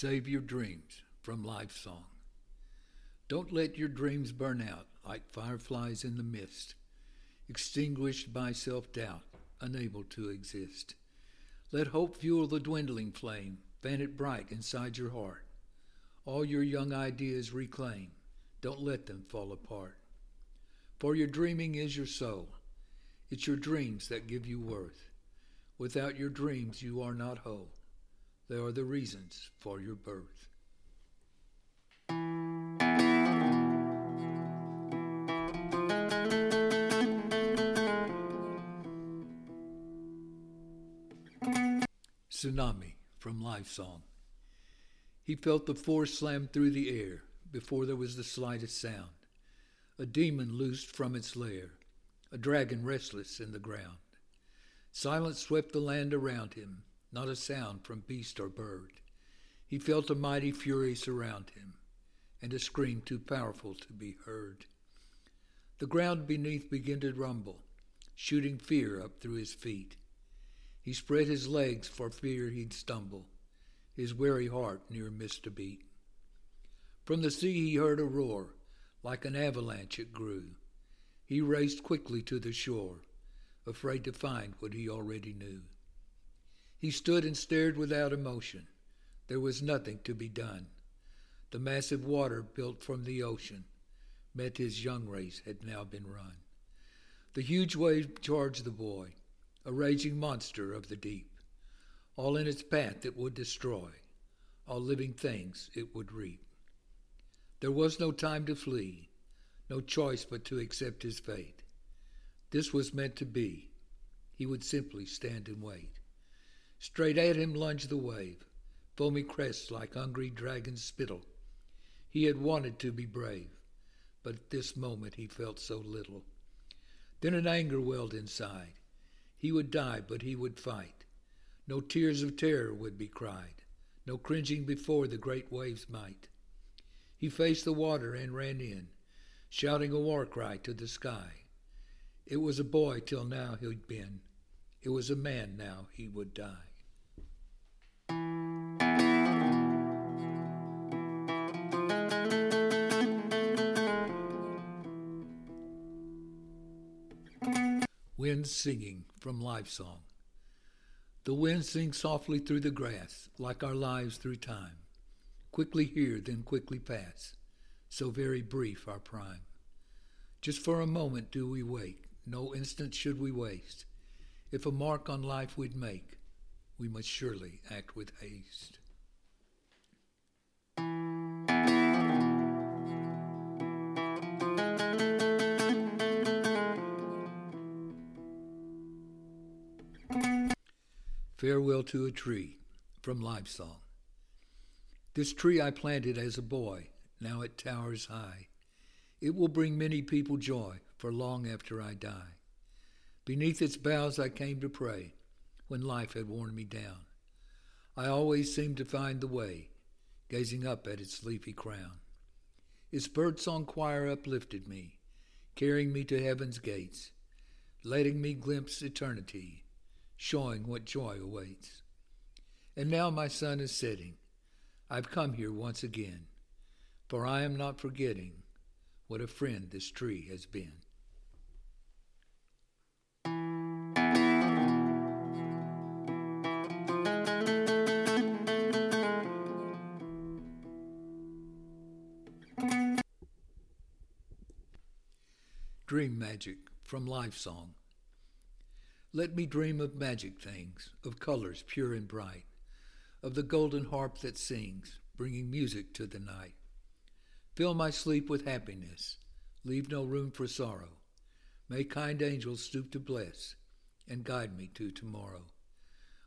Save your dreams from Life Song. Don't let your dreams burn out like fireflies in the mist, extinguished by self doubt, unable to exist. Let hope fuel the dwindling flame, fan it bright inside your heart. All your young ideas reclaim, don't let them fall apart. For your dreaming is your soul. It's your dreams that give you worth. Without your dreams, you are not whole. They are the reasons for your birth. Tsunami from Life Song. He felt the force slam through the air before there was the slightest sound. A demon loosed from its lair, a dragon restless in the ground. Silence swept the land around him, not a sound from beast or bird. He felt a mighty fury surround him, and a scream too powerful to be heard. The ground beneath began to rumble, shooting fear up through his feet. He spread his legs for fear he'd stumble, his weary heart near missed a beat. From the sea he heard a roar, like an avalanche it grew. He raced quickly to the shore, afraid to find what he already knew. He stood and stared without emotion. There was nothing to be done. The massive water built from the ocean met his young race had now been run. The huge wave charged the boy, a raging monster of the deep. All in its path it would destroy, all living things it would reap. There was no time to flee, no choice but to accept his fate. This was meant to be. He would simply stand and wait. Straight at him lunged the wave, foamy crests like hungry dragon's spittle. He had wanted to be brave, but at this moment he felt so little. Then an anger welled inside. He would die, but he would fight. No tears of terror would be cried, no cringing before the great wave's might. He faced the water and ran in, shouting a war cry to the sky. It was a boy till now he'd been. It was a man now he would die. Wind Singing from Life Song. The wind sings softly through the grass, like our lives through time. Quickly here, then quickly pass, so very brief our prime. Just for a moment do we wake, no instant should we waste. If a mark on life we'd make, we must surely act with haste. Farewell to a Tree from Life Song. This tree I planted as a boy, now it towers high. It will bring many people joy for long after I die. Beneath its boughs I came to pray when life had worn me down. I always seemed to find the way, gazing up at its leafy crown. Its birdsong choir uplifted me, carrying me to heaven's gates, letting me glimpse eternity, showing what joy awaits. And now my sun is setting. I've come here once again, for I am not forgetting what a friend this tree has been. Dream Magic from Life Song. Let me dream of magic things, of colors pure and bright, of the golden harp that sings, bringing music to the night. Fill my sleep with happiness, leave no room for sorrow. May kind angels stoop to bless and guide me to tomorrow.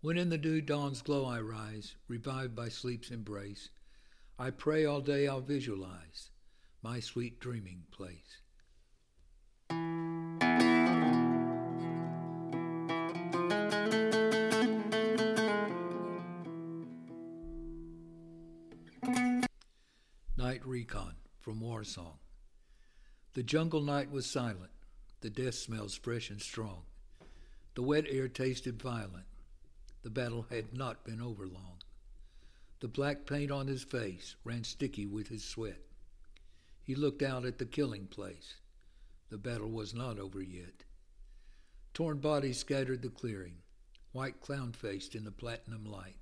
When in the new dawn's glow I rise, revived by sleep's embrace, I pray all day I'll visualize my sweet dreaming place. Recon from War Song. The jungle night was silent, the death smells fresh and strong. The wet air tasted violent, the battle had not been over long. The black paint on his face ran sticky with his sweat. He looked out at the killing place. The battle was not over yet. Torn bodies scattered the clearing, white clown faced in the platinum light.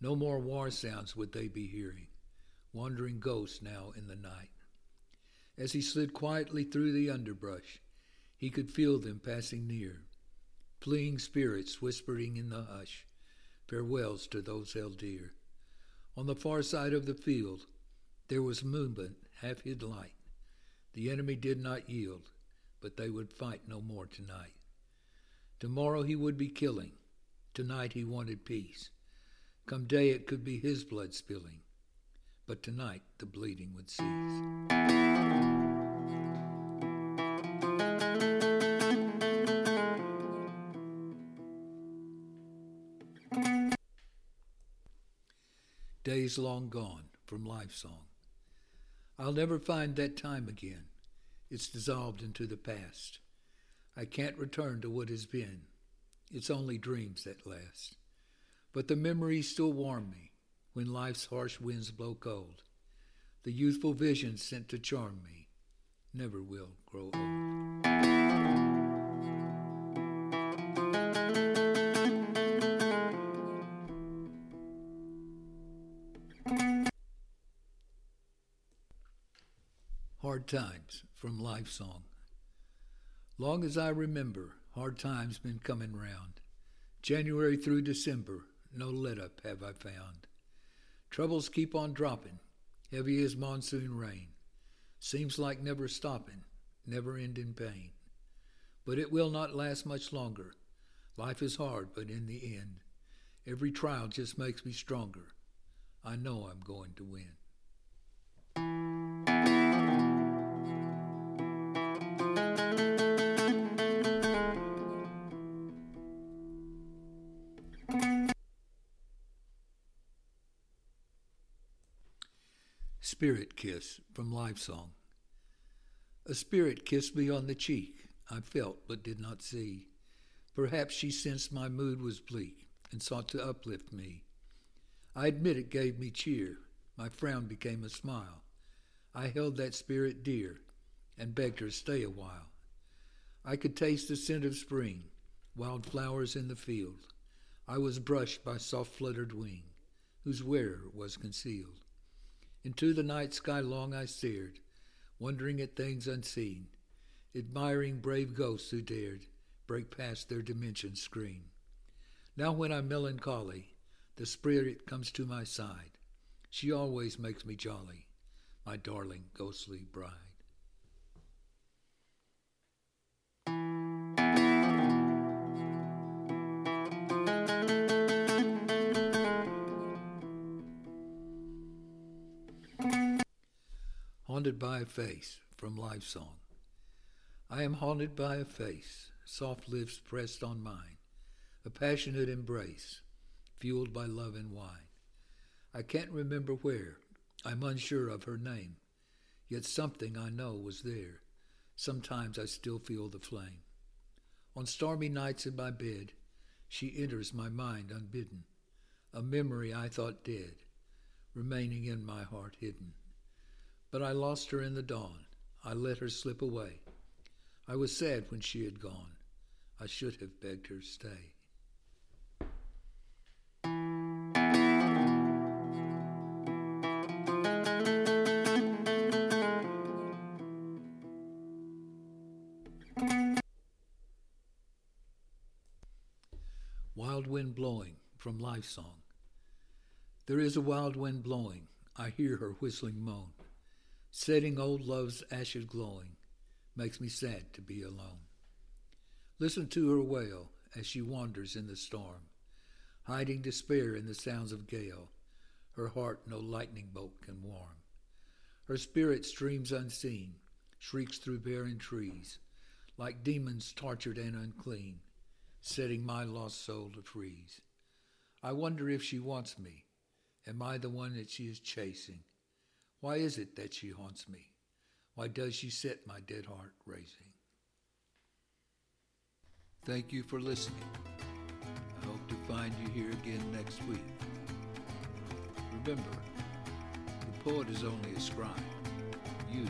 No more war sounds would they be hearing wandering ghosts now in the night. As he slid quietly through the underbrush, he could feel them passing near, fleeing spirits whispering in the hush, farewells to those held dear. On the far side of the field, there was movement, half hid light. The enemy did not yield, but they would fight no more tonight. Tomorrow he would be killing. Tonight he wanted peace. Come day it could be his blood spilling but tonight the bleeding would cease. Days long gone from life song. I'll never find that time again. It's dissolved into the past. I can't return to what has been. It's only dreams that last. But the memories still warm me when life's harsh winds blow cold. The youthful vision sent to charm me never will grow old. Hard Times from Life Song. Long as I remember, hard times been coming round. January through December, no let up have I found. Troubles keep on dropping, heavy as monsoon rain. Seems like never stopping, never ending pain. But it will not last much longer. Life is hard, but in the end, every trial just makes me stronger. I know I'm going to win. Spirit Kiss from Life Song. A spirit kissed me on the cheek, I felt but did not see. Perhaps she sensed my mood was bleak and sought to uplift me. I admit it gave me cheer. My frown became a smile. I held that spirit dear and begged her stay a while. I could taste the scent of spring, wild flowers in the field. I was brushed by soft fluttered wing, whose wearer was concealed. Into the night sky long I stared, wondering at things unseen, admiring brave ghosts who dared break past their dimension screen. Now when I'm melancholy, the spirit comes to my side. She always makes me jolly, my darling ghostly bride. Haunted by a Face from Life Song. I am haunted by a face, soft lips pressed on mine, a passionate embrace, fueled by love and wine. I can't remember where. I'm unsure of her name. Yet something I know was there. Sometimes I still feel the flame. On stormy nights in my bed, she enters my mind unbidden, a memory I thought dead, remaining in my heart hidden. But I lost her in the dawn. I let her slip away. I was sad when she had gone. I should have begged her stay. Wild Wind Blowing from Life Song. There is a wild wind blowing, I hear her whistling moan, setting old love's ashes glowing, makes me sad to be alone. Listen to her wail as she wanders in the storm, hiding despair in the sounds of gale, her heart no lightning bolt can warm. Her spirit streams unseen, shrieks through barren trees, like demons tortured and unclean, setting my lost soul to freeze. I wonder if she wants me. Am I the one that she is chasing? Why is it that she haunts me? Why does she set my dead heart racing? Thank you for listening. I hope to find you here again next week. Remember, the poet is only a scribe. You